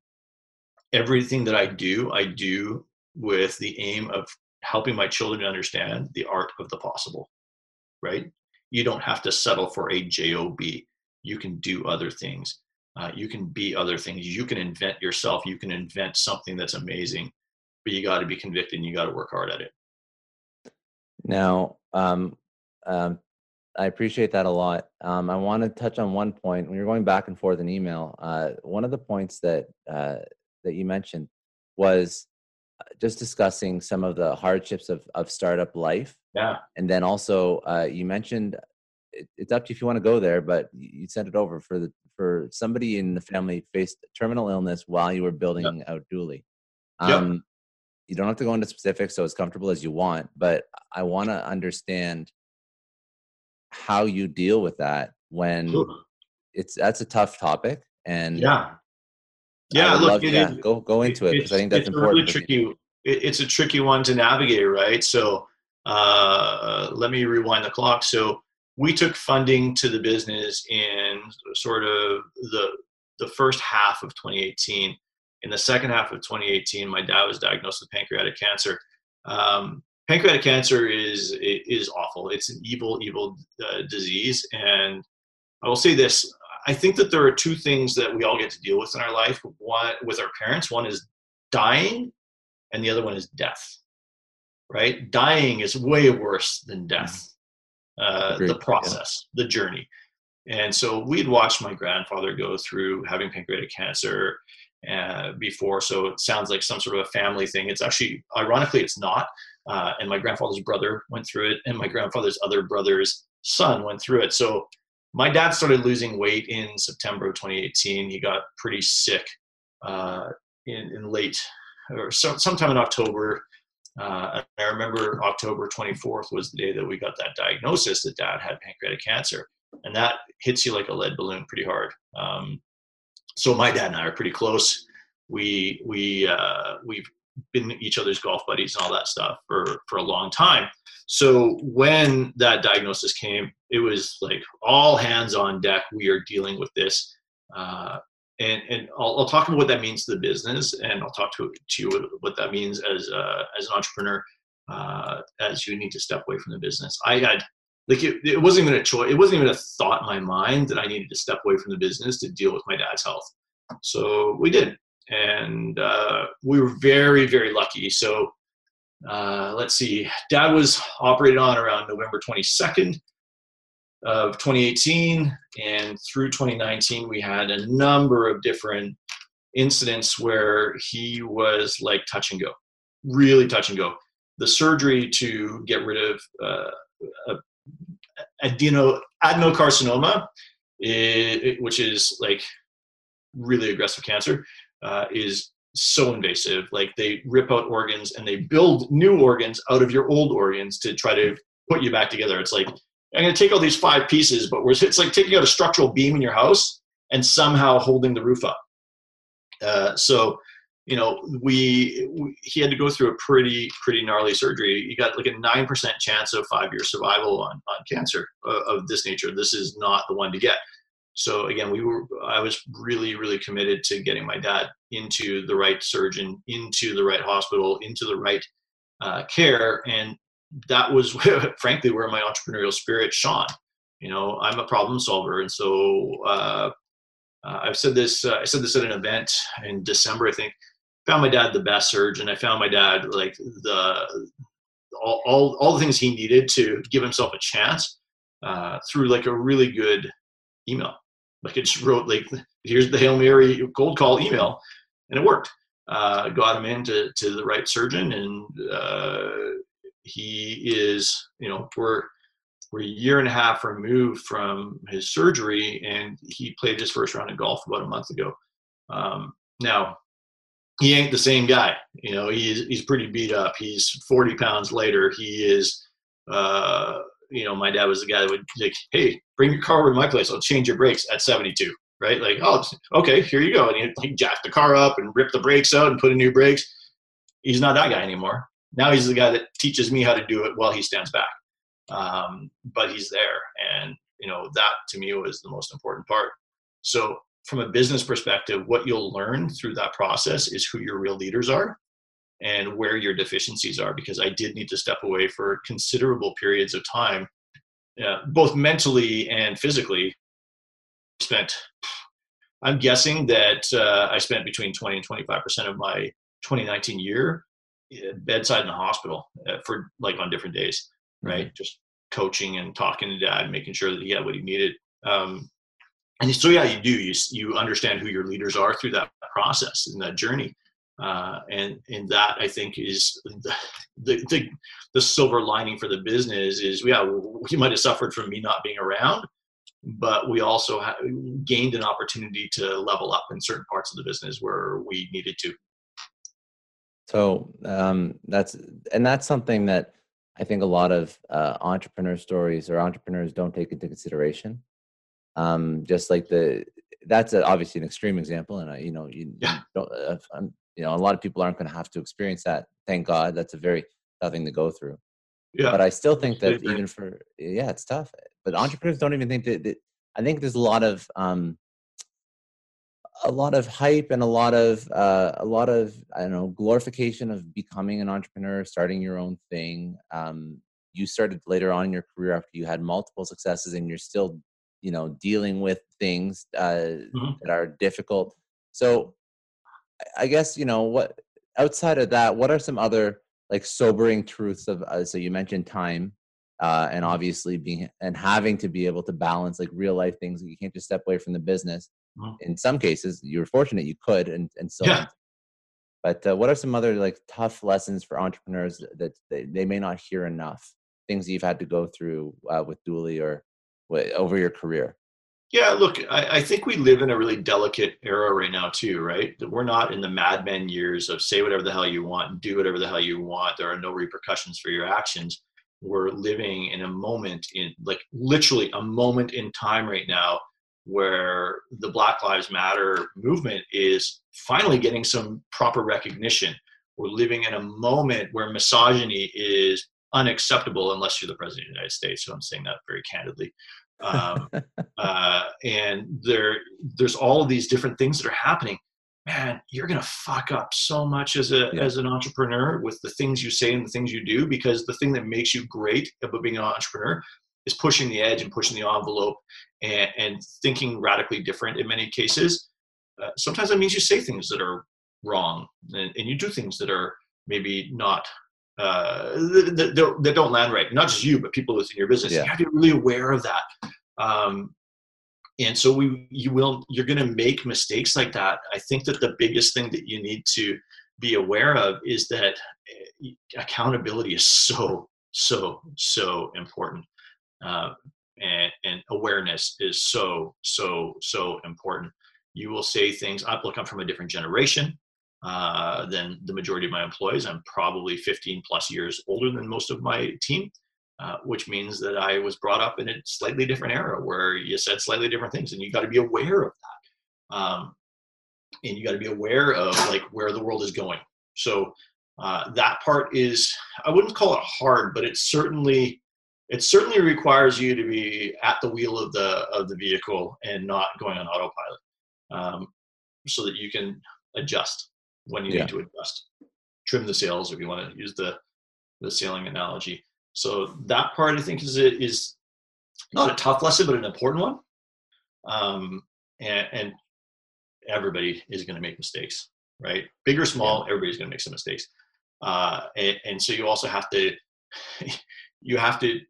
everything that i do i do with the aim of helping my children understand the art of the possible right? You don't have to settle for a job. You can do other things. Uh, you can be other things. You can invent yourself. You can invent something that's amazing but you got to be convicted and you got to work hard at it. Now um, um, i appreciate that a lot. Um, i want to touch on one point. When you're going back and forth in email uh, one of the points that uh, that you mentioned was just discussing some of the hardships of, of startup life yeah and then also uh, you mentioned it, it's up to you if you want to go there, but you sent it over for the for somebody in the family faced terminal illness while you were building yep. out Dooly. Um, yep. You don't have to go into specifics, so as comfortable as you want. But I want to understand how you deal with that when sure. it's that's a tough topic. And yeah, yeah, look, love, it, yeah, go go into it because I think that's it's important. Really tricky. It's a tricky one to navigate, right? So uh, let me rewind the clock. So we took funding to the business in sort of the the first half of 2018. In the second half of 2018, my dad was diagnosed with pancreatic cancer. Um, pancreatic cancer is is awful. It's an evil, evil uh, disease, and I will say this: I think that there are two things that we all get to deal with in our life. One with our parents. One is dying, and the other one is death. Right? Dying is way worse than death uh, the process, yeah. the journey. And so we'd watched my grandfather go through having pancreatic cancer uh, before. So it sounds like some sort of a family thing. It's actually, ironically, it's not. Uh, and my grandfather's brother went through it, and my grandfather's other brother's son went through it. So my dad started losing weight in September of 2018. He got pretty sick uh, in, in late or so, sometime in October. Uh, I remember October 24th was the day that we got that diagnosis that dad had pancreatic cancer. And that hits you like a lead balloon pretty hard. Um, so my dad and I are pretty close. We, we, uh, we've been each other's golf buddies and all that stuff for, for a long time. So when that diagnosis came, it was like all hands on deck. We are dealing with this. Uh, and and I'll, I'll, talk about what that means to the business, and I'll talk to, to you what that means as uh, as an entrepreneur, uh, as you need to step away from the business. I had like it, it wasn't even a choice. It wasn't even a thought in my mind that I needed to step away from the business to deal with my dad's health. So we did, and uh, we were very very lucky. So uh, let's see, dad was operated on around November 22nd of 2018. And through 2019, we had a number of different incidents where he was like touch and go, really touch and go. The surgery to get rid of uh, adeno, adenocarcinoma, it, which is like really aggressive cancer, uh, is so invasive. Like they rip out organs and they build new organs out of your old organs to try to put you back together. It's like I'm going to take all these five pieces, but it's like taking out a structural beam in your house and somehow holding the roof up. Uh, so, you know, we, we, he had to go through a pretty pretty gnarly surgery. You got like a nine percent chance of five year survival on on cancer of, of this nature. This is not the one to get. So again, we were I was really really committed to getting my dad into the right surgeon, into the right hospital, into the right uh, care, and that was frankly where my entrepreneurial spirit shone. You know, I'm a problem solver, and so uh, uh, I've said this. Uh, I said this at an event in December, I think. Found my dad the best surgeon. I found my dad like the all, all, all the things he needed to give himself a chance uh, through like a really good email. Like it just wrote like, here's the Hail Mary cold call email, and it worked. Uh, got him into to the right surgeon, and uh, he is, you know, we're we're a year and a half removed from his surgery, and he played his first round of golf about a month ago. Um, now, he ain't the same guy. You know, he's he's pretty beat up. He's 40 pounds later. He is, uh, you know, my dad was the guy that would like, hey, bring your car over to my place. I'll change your brakes at 72. Right? Like, oh, okay, here you go. And he, he jacked the car up and ripped the brakes out and put in new brakes. He's not that guy anymore. Now he's the guy that teaches me how to do it while he stands back. Um, but he's there, and you know that to me was the most important part. So from a business perspective, what you'll learn through that process is who your real leaders are and where your deficiencies are. Because I did need to step away for considerable periods of time, uh, both mentally and physically. Spent, I'm guessing that uh, I spent between 20 and 25 percent of my 2019 year bedside in the hospital uh, for like on different days, right? Mm-hmm. Just coaching and talking to dad, making sure that he had what he needed. Um, and so, yeah, you do. You you understand who your leaders are through that process and that journey, uh, and and that I think is the, the, the silver lining for the business is yeah, we might have suffered from me not being around, but we also gained an opportunity to level up in certain parts of the business where we needed to. So um, that's and that's something that I think a lot of uh, entrepreneur stories or entrepreneurs don't take into consideration. Um, just like the that's a, obviously an extreme example, and I, you know you, yeah. don't uh, you know a lot of people aren't going to have to experience that. Thank God, that's a very tough thing to go through. Yeah. But I still think that even for yeah, it's tough. But entrepreneurs don't even think that, that I think there's a lot of um, a lot of hype and a lot of uh, a lot of I don't know glorification of becoming an entrepreneur, starting your own thing. Um, you started later on in your career after you had multiple successes, and you're still you know dealing with things uh, mm-hmm. that are difficult. So, I guess you know what outside of that, what are some other like sobering truths of? Uh, so you mentioned time. Uh, and obviously being and having to be able to balance like real life things you can't just step away from the business Mm-hmm. In some cases, you were fortunate you could, and and still. Yeah. But uh, what are some other like tough lessons for entrepreneurs that they, they may not hear enough? Things you've had to go through uh, with Dooly or over your career. Yeah, look, I, I, think we live in a really delicate era right now too, right? We're not in the Mad Men years of say whatever the hell you want and do whatever the hell you want. There are no repercussions for your actions. We're living in a moment in like literally a moment in time right now where the Black Lives Matter movement is finally getting some proper recognition. We're living in a moment where misogyny is unacceptable unless you're the president of the United States. So I'm saying that very candidly. Um, uh, and there, there's all of these different things that are happening. Man, you're gonna fuck up so much as a yeah. as an entrepreneur with the things you say and the things you do because the thing that makes you great about being an entrepreneur is pushing the edge and pushing the envelope and, and thinking radically different in many cases. Uh, sometimes that means you say things that are wrong and, and, you do things that are maybe not uh, that, that, don't land right. Not just you, but people within your business. Yeah. You have to be really aware of that. Um, and so we, you will, you're going to make mistakes like that. I think that the biggest thing that you need to be aware of is that eh, accountability is so, so, so important. Uh, and, and awareness is so, so, so important. You will say things, I look, I'm from a different generation uh, than the majority of my employees. I'm probably 15 plus years older than most of my team, uh, which means that I was brought up in a slightly different era where you said slightly different things, and you got to be aware of that. Um, and you got to be aware of like where the world is going. So uh, that part is, I wouldn't call it hard, but it certainly it certainly requires you to be at the wheel of the of the vehicle and not going on autopilot, um, so that you can adjust when you yeah. need to adjust, trim the sails if you want to use the the sailing analogy. So that part I think is is not a tough lesson, but an important one. Um, and, and everybody is going to make mistakes, right? Big or small, yeah. everybody's going to make some mistakes. Uh, and, and, so you also have to you have to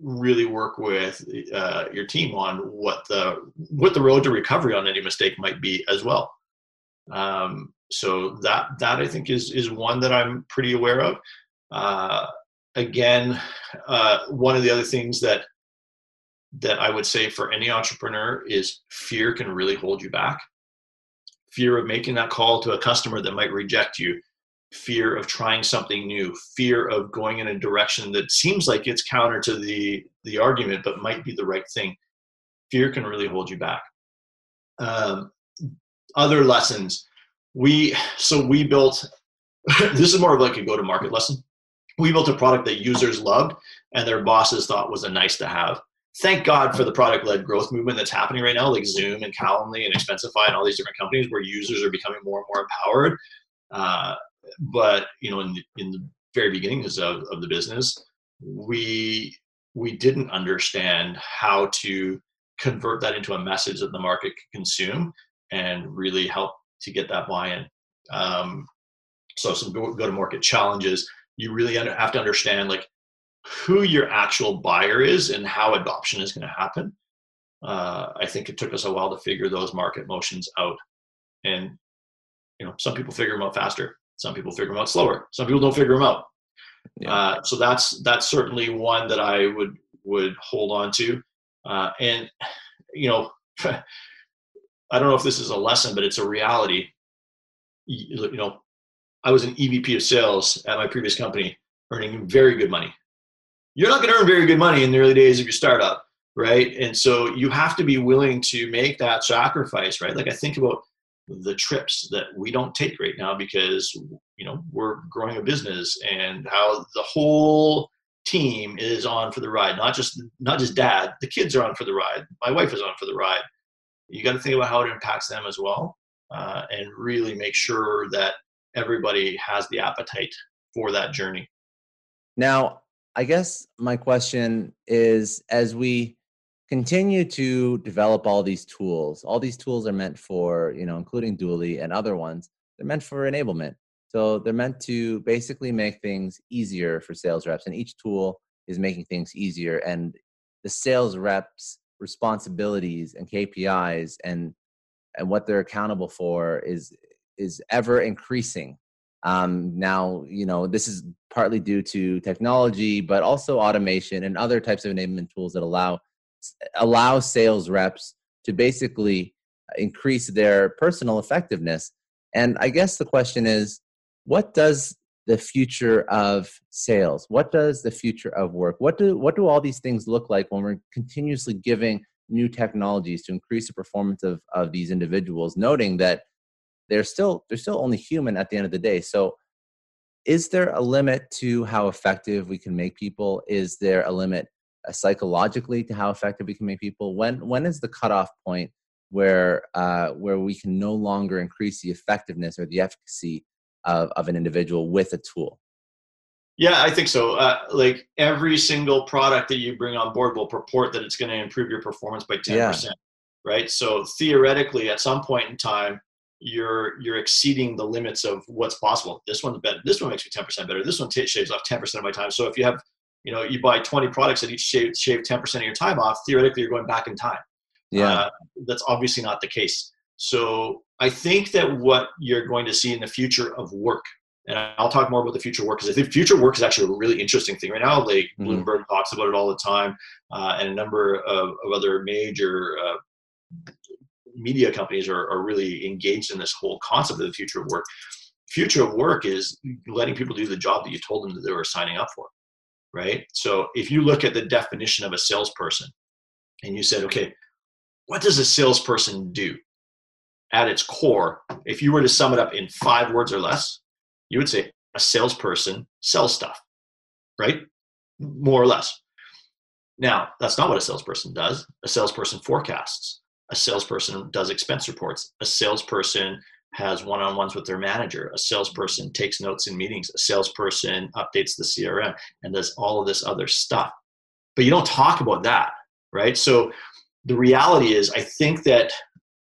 really work with uh, your team on what the what the road to recovery on any mistake might be as well. Um, so that that I think is is one that I'm pretty aware of. Uh, again, uh, one of the other things that that I would say for any entrepreneur is fear can really hold you back. Fear of making that call to a customer that might reject you, fear of trying something new, fear of going in a direction that seems like it's counter to the the argument but might be the right thing. Fear can really hold you back. Um, other lessons we so we built this is more of like a go to market lesson. We built a product that users loved and their bosses thought was a nice to have. Thank god for the product led growth movement that's happening right now like zoom and calendly and expensify and all these different companies where users are becoming more and more empowered. Uh, but you know in, in the very beginnings of, of the business we we didn't understand how to convert that into a message that the market could consume and really help to get that buy-in. Um, so some go-to-market challenges. You really have to understand like who your actual buyer is and how adoption is going to happen. Uh, I think it took us a while to figure those market motions out, and you know some people figure them out faster, some people figure them out slower, some people don't figure them out. Yeah. Uh, so that's that's certainly one that I would would hold on to, uh, and you know I don't know if this is a lesson, but it's a reality. You, know, I was an EVP of sales at my previous company, earning very good money. You're not going to earn very good money in the early days of your startup, right? And so you have to be willing to make that sacrifice, right? Like I think about the trips that we don't take right now because you know we're growing a business and how the whole team is on for the ride not just not just dad the kids are on for the ride my wife is on for the ride you got to think about how it impacts them as well uh, and really make sure that everybody has the appetite for that journey. Now i guess my question is as we continue to develop all these tools all these tools are meant for you know including Dooly and other ones they're meant for enablement. So they're meant to basically make things easier for sales reps and each tool is making things easier and the sales reps responsibilities and KPIs and and what they're accountable for is is ever increasing. Um, now, you know, this is partly due to technology, but also automation and other types of enablement tools that allow allow sales reps to basically increase their personal effectiveness. And I guess the question is, what does the future of sales? What does the future of work? What do what do all these things look like when we're continuously giving new technologies to increase the performance of, of these individuals, noting that they're still they're still only human at the end of the day. So is there a limit to how effective we can make people? Is there a limit uh, psychologically to how effective we can make people? When when is the cutoff point where uh, where we can no longer increase the effectiveness or the efficacy of, of an individual with a tool? Yeah, I think so. Uh, like every single product that you bring on board will purport that it's going to improve your performance by 10%. Yeah. Right. So theoretically, at some point in time, you're you're exceeding the limits of what's possible. This one's better. This one makes me 10% better. This one t- shaves off 10% of my time. So if you have, you know, you buy 20 products that each shave, shave 10% of your time off, theoretically you're going back in time. Yeah. Uh, that's obviously not the case. So I think that what you're going to see in the future of work, and I'll talk more about the future work because I think future work is actually a really interesting thing right now. Like mm-hmm. Bloomberg talks about it all the time, uh, and a number of, of other major uh, media companies are, are really engaged in this whole concept of the future of work. Future of work is letting people do the job that you told them that they were signing up for, right? So if you look at the definition of a salesperson, and you said, okay, what does a salesperson do? At its core, if you were to sum it up in five words or less, you would say a salesperson sells stuff, right? More or less. Now, that's not what a salesperson does. A salesperson forecasts. A salesperson does expense reports. A salesperson has one on ones with their manager. A salesperson takes notes in meetings. A salesperson updates the CRM and does all of this other stuff. But you don't talk about that, right? So the reality is, I think that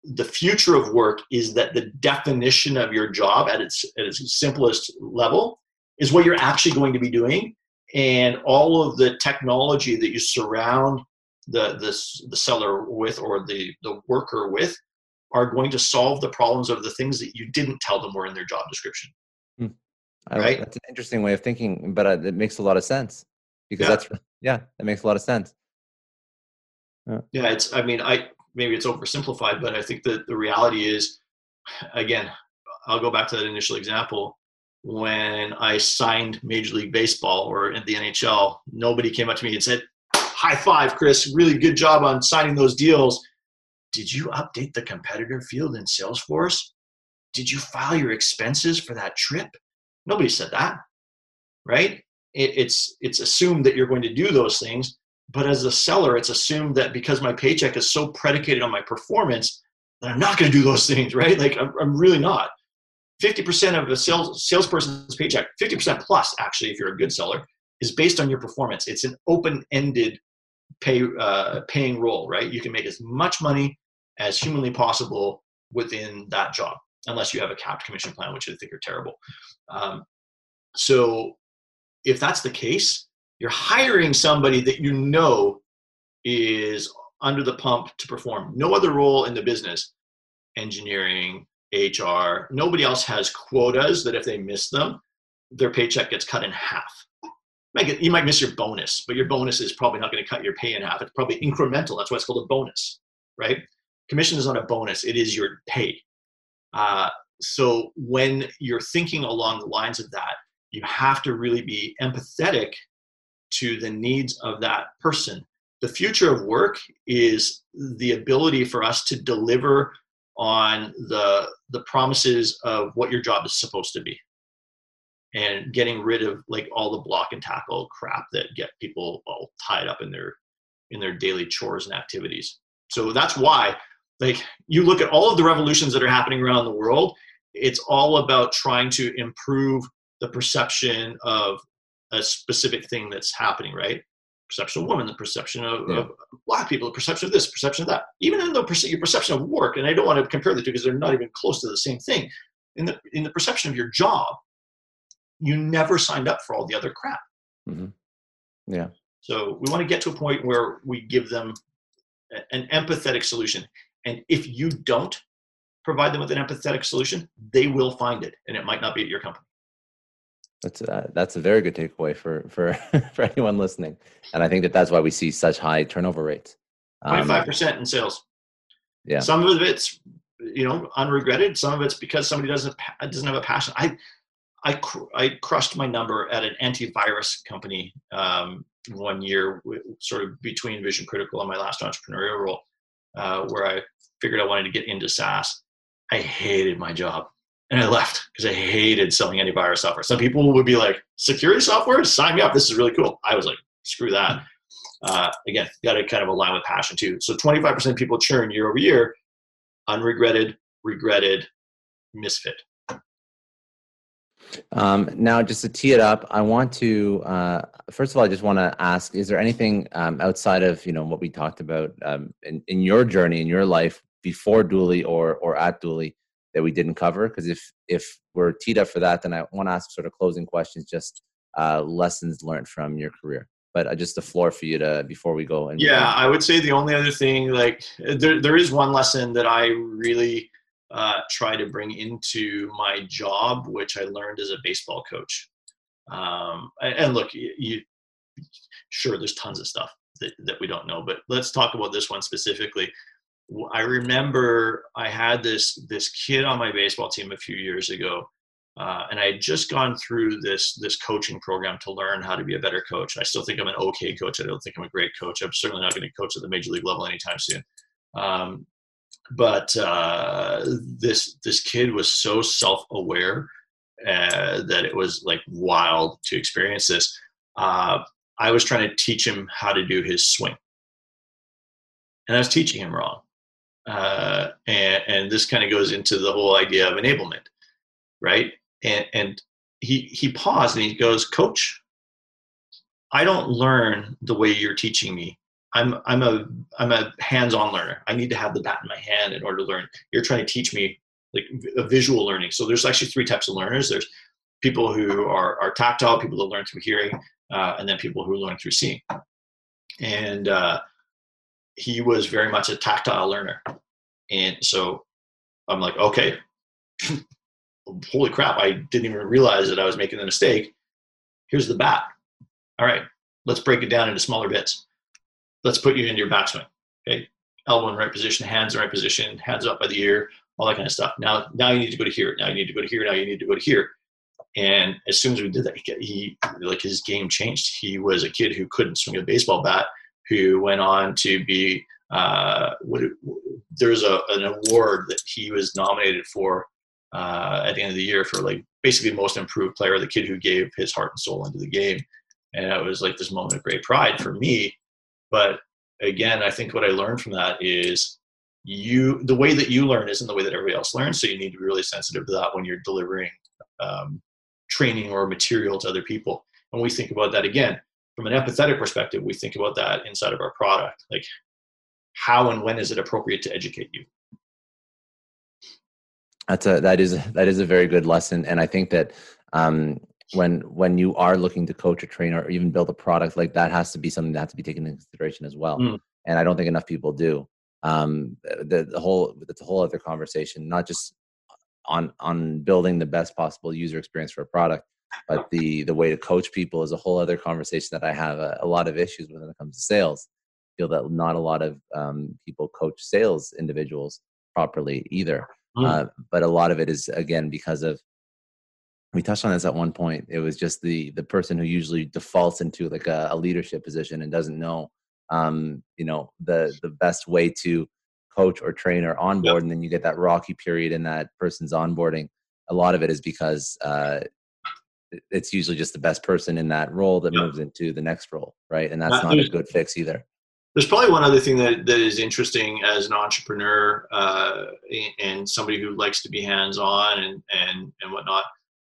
the future of work is that the definition of your job at its, at its simplest level is what you're actually going to be doing. And all of the technology that you surround the, the, the seller with or the, the worker with are going to solve the problems of the things that you didn't tell them were in their job description. Hmm. right? That's an interesting way of thinking, but uh, it makes a lot of sense because yeah. that's, yeah, that makes a lot of sense. Yeah. yeah, it's. I mean, I maybe it's oversimplified, but I think that the reality is, again, I'll go back to that initial example. When I signed Major League Baseball or in the NHL, nobody came up to me and said, "High five, Kris! Really good job on signing those deals." Did you update the competitor field in Salesforce? Did you file your expenses for that trip? Nobody said that, right? It, it's it's assumed that you're going to do those things but as a seller, it's assumed that because my paycheck is so predicated on my performance, that I'm not going to do those things, right? Like I'm, I'm really not. 50% of a sales, salesperson's paycheck, 50% plus actually, if you're a good seller, is based on your performance. It's an open-ended pay uh, paying role, right? You can make as much money as humanly possible within that job, unless you have a capped commission plan, which I think are terrible. Um, so if that's the case, you're hiring somebody that you know is under the pump to perform. No other role in the business, engineering, HR, nobody else has quotas that if they miss them, their paycheck gets cut in half. You might miss your bonus, but your bonus is probably not going to cut your pay in half. It's probably incremental. That's why it's called a bonus, right? Commission is not a bonus, it is your pay. Uh, so when you're thinking along the lines of that, you have to really be empathetic to the needs of that person. The future of work is the ability for us to deliver on the, the promises of what your job is supposed to be and getting rid of like all the block and tackle crap that get people all tied up in their in their daily chores and activities so that's why like you look at all of the revolutions that are happening around the world it's all about trying to improve the perception of a specific thing that's happening, right? Perception of women, the perception of, yeah. of black people, the perception of this, perception of that. Even in the perce- your perception of work, and I don't want to compare the two because they're not even close to the same thing. In the in the perception of your job, you never signed up for all the other crap. Mm-hmm. Yeah. So we want to get to a point where we give them an empathetic solution, and if you don't provide them with an empathetic solution, they will find it, and it might not be at your company. That's uh, that's a very good takeaway for for for anyone listening, and I think that that's why we see such high turnover rates. Twenty five percent in sales. Yeah. Some of it's you know unregretted. Some of it's because somebody doesn't doesn't have a passion. I I cr- I crushed my number at an antivirus company um, one year, sort of between Vision Critical and my last entrepreneurial role, uh, where I figured I wanted to get into SaaS. I hated my job and I left because I hated selling antivirus software. Some people would be like, security software, sign me up. This is really cool. I was like, screw that. Uh, again, got to kind of align with passion too. So 25% of people churn year over year, unregretted, regretted, misfit. Um, now, just to tee it up, I want to uh, first of all, I just want to ask: Is there anything um, outside of you know what we talked about um, in, in your journey in your life before Dooly or or at Dooly that we didn't cover? Because if if we're teed up for that, then I want to ask sort of closing questions, just uh, lessons learned from your career. But uh, just the floor for you to before we go. And yeah, I would say the only other thing, like there there is one lesson that I really uh, try to bring into my job, which I learned as a baseball coach. Um, and, look, you, you sure there's tons of stuff that, that we don't know, but let's talk about this one specifically. I remember I had this this kid on my baseball team a few years ago, uh, and I had just gone through this this coaching program to learn how to be a better coach. I still think I'm an okay coach. I don't think I'm a great coach. I'm certainly not going to coach at the major league level anytime soon. Um, but uh, this this kid was so self aware uh, that it was like wild to experience this. Uh, I was trying to teach him how to do his swing, and I was teaching him wrong. Uh, and, and this kind of goes into the whole idea of enablement, right? And and he he paused and he goes, Coach, I don't learn the way you're teaching me. I'm I'm a I'm a hands-on learner. I need to have the bat in my hand in order to learn. You're trying to teach me like a visual learning. So there's actually three types of learners. There's people who are, are tactile, people that learn through hearing, uh, and then people who learn through seeing. And uh, he was very much a tactile learner, and so I'm like, okay, holy crap! I didn't even realize that I was making a mistake. Here's the bat. All right, let's break it down into smaller bits let's put you into your backswing. Okay, elbow in right position, hands in right position, hands up by the ear, all that kind of stuff. Now, now you need to go to here. Now you need to go to here. Now you need to go to here. And as soon as we did that, he like his game changed. He was a kid who couldn't swing a baseball bat, who went on to be uh, what, there's a an award that he was nominated for uh, at the end of the year for like basically most improved player, the kid who gave his heart and soul into the game. And it was like this moment of great pride for me but again, I think what I learned from that is you the way that you learn isn't the way that everybody else learns. So you need to be really sensitive to that when you're delivering um, training or material to other people. And we think about that again from an empathetic perspective. We think about that inside of our product, like how and when is it appropriate to educate you. That's a that is that is a very good lesson, and I think that um, when when you are looking to coach a trainer or even build a product like that has to be something that has to be taken into consideration as well mm. and i don't think enough people do um the, the whole it's a whole other conversation not just on on building the best possible user experience for a product but the the way to coach people is a whole other conversation that i have a, a lot of issues with when it comes to sales I feel that not a lot of um, people coach sales individuals properly either mm. uh, but a lot of it is again because of we touched on this at one point it was just the the person who usually defaults into like a, a leadership position and doesn't know um, you know the the best way to coach or train or onboard yep. and then you get that rocky period in that person's onboarding a lot of it is because uh, it's usually just the best person in that role that moves into the next role right and that's not a good fix either there's probably one other thing that, that is interesting as an entrepreneur uh, and somebody who likes to be hands-on and, and, and whatnot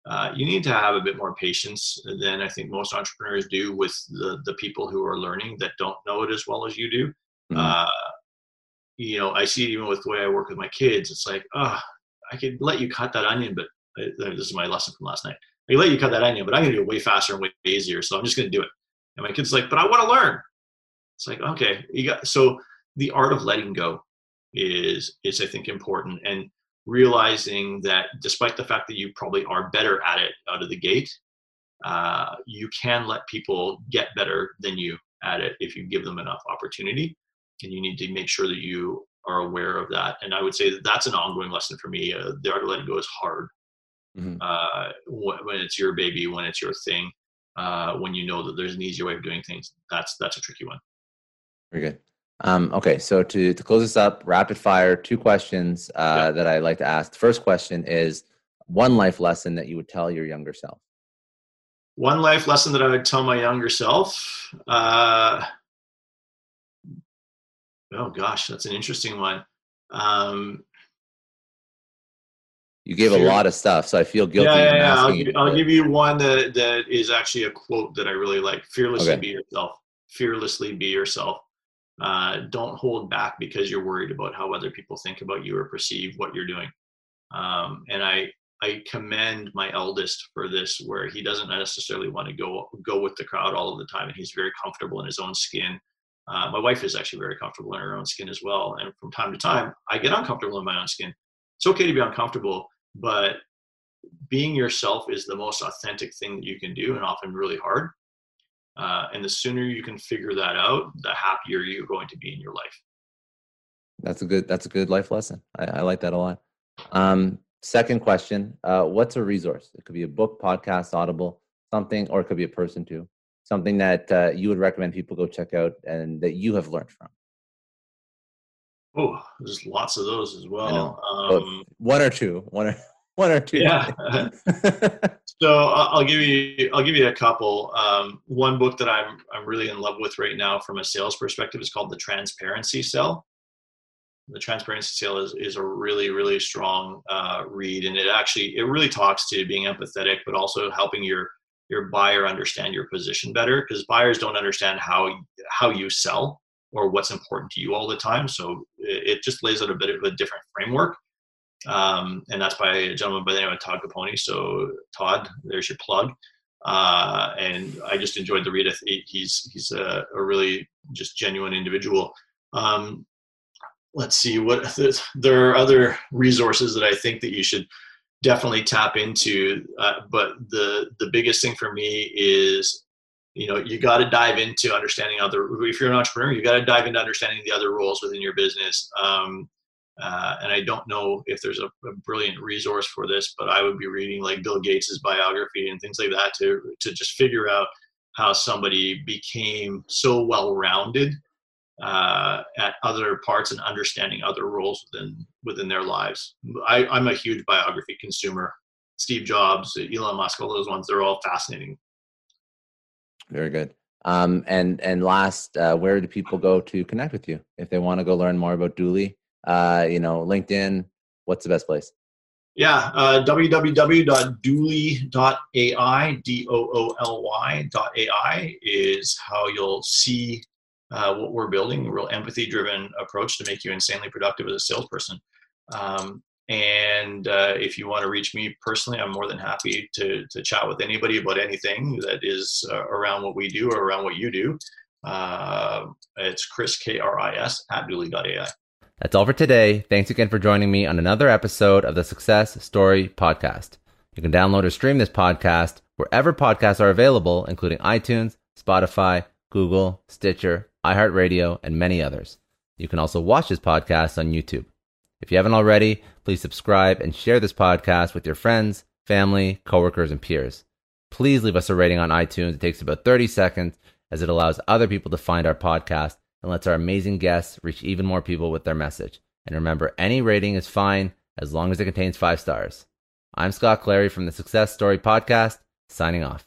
uh, you need to have a bit more patience than I think most entrepreneurs do with the, the people who are learning that don't know it as well as you do. Mm-hmm. Uh, you know, I see it even with the way I work with my kids. It's like, oh, I could let you cut that onion, but I, this is my lesson from last night. I let you cut that onion, but I'm going to do it way faster and way easier. So I'm just going to do it. And my kid's like, but I want to learn. It's like, okay, you got, so the art of letting go is, is I think important. And realizing that despite the fact that you probably are better at it out of the gate, uh, you can let people get better than you at it if you give them enough opportunity. And you need to make sure that you are aware of that. And I would say that that's an ongoing lesson for me. Uh, the art of letting go is hard mm-hmm. uh, when it's your baby, when it's your thing, uh, when you know that there's an easier way of doing things. That's that's a tricky one. Very good. Um, okay, so to, to close this up, rapid fire, two questions uh, yeah. that I'd like to ask. The first question is one life lesson that you would tell your younger self. One life lesson that I would tell my younger self. Uh, oh gosh, that's an interesting one. Um, you gave a lot of stuff, so I feel guilty. Yeah, yeah, yeah. I'll, give, I'll give you one that, that is actually a quote that I really like. Fearlessly okay. be yourself. Fearlessly be yourself. Uh, don't hold back because you're worried about how other people think about you or perceive what you're doing. Um, and I I commend my eldest for this, where he doesn't necessarily want to go go with the crowd all of the time, and he's very comfortable in his own skin. Uh, my wife is actually very comfortable in her own skin as well, and from time to time, I get uncomfortable in my own skin. It's okay to be uncomfortable, but being yourself is the most authentic thing that you can do, and often really hard. Uh, and the sooner you can figure that out, the happier you're going to be in your life. That's a good. That's a good life lesson. I, I like that a lot. Um, second question: uh, What's a resource? It could be a book, podcast, Audible, something, or it could be a person too. Something that uh, you would recommend people go check out and that you have learned from. Oh, there's lots of those as well. Um, one or two. One or one or two. Yeah. so I'll give you I'll give you a couple. Um, one book that I'm I'm really in love with right now from a sales perspective is called The Transparency Sell. The Transparency Sell is is a really really strong uh, read, and it actually it really talks to being empathetic, but also helping your your buyer understand your position better because buyers don't understand how how you sell or what's important to you all the time. So it, it just lays out a bit of a different framework um, and that's by a gentleman by the name of Todd Caponi. So Todd, there's your plug. Uh, and I just enjoyed the read. He's he's a, a really just genuine individual. Um, let's see what there are other resources that I think that you should definitely tap into. Uh, but the the biggest thing for me is you know you got to dive into understanding other if you're an entrepreneur you got to dive into understanding the other roles within your business um, uh, and I don't know if there's a, a, brilliant resource for this, but I would be reading like Bill Gates's biography and things like that to to just figure out how somebody became so well-rounded uh, at other parts and understanding other roles within within their lives. I, I'm a huge biography consumer. Steve Jobs, Elon Musk, all those ones, they're all fascinating. Very good. Um, and and last, uh, where do people go to connect with you if they want to go learn more about Dooly? uh, you know, LinkedIn? What's the best place? Yeah, uh, www.dooly.ai, D-O-O-L-Y.ai is how you'll see uh, what we're building, a real empathy-driven approach to make you insanely productive as a salesperson. Um, and uh, if you want to reach me personally, I'm more than happy to, to chat with anybody about anything that is uh, around what we do or around what you do. Uh, it's Kris, K-R-I-S, at dooly.ai. That's all for today. Thanks again for joining me on another episode of the Success Story Podcast. You can download or stream this podcast wherever podcasts are available, including iTunes, Spotify, Google, Stitcher, iHeartRadio, and many others. You can also watch this podcast on YouTube. If you haven't already, please subscribe and share this podcast with your friends, family, coworkers, and peers. Please leave us a rating on iTunes. It takes about 30 seconds as it allows other people to find our podcast and lets our amazing guests reach even more people with their message. And remember, any rating is fine as long as it contains five stars. I'm Scott Clary from the Success Story Podcast, signing off.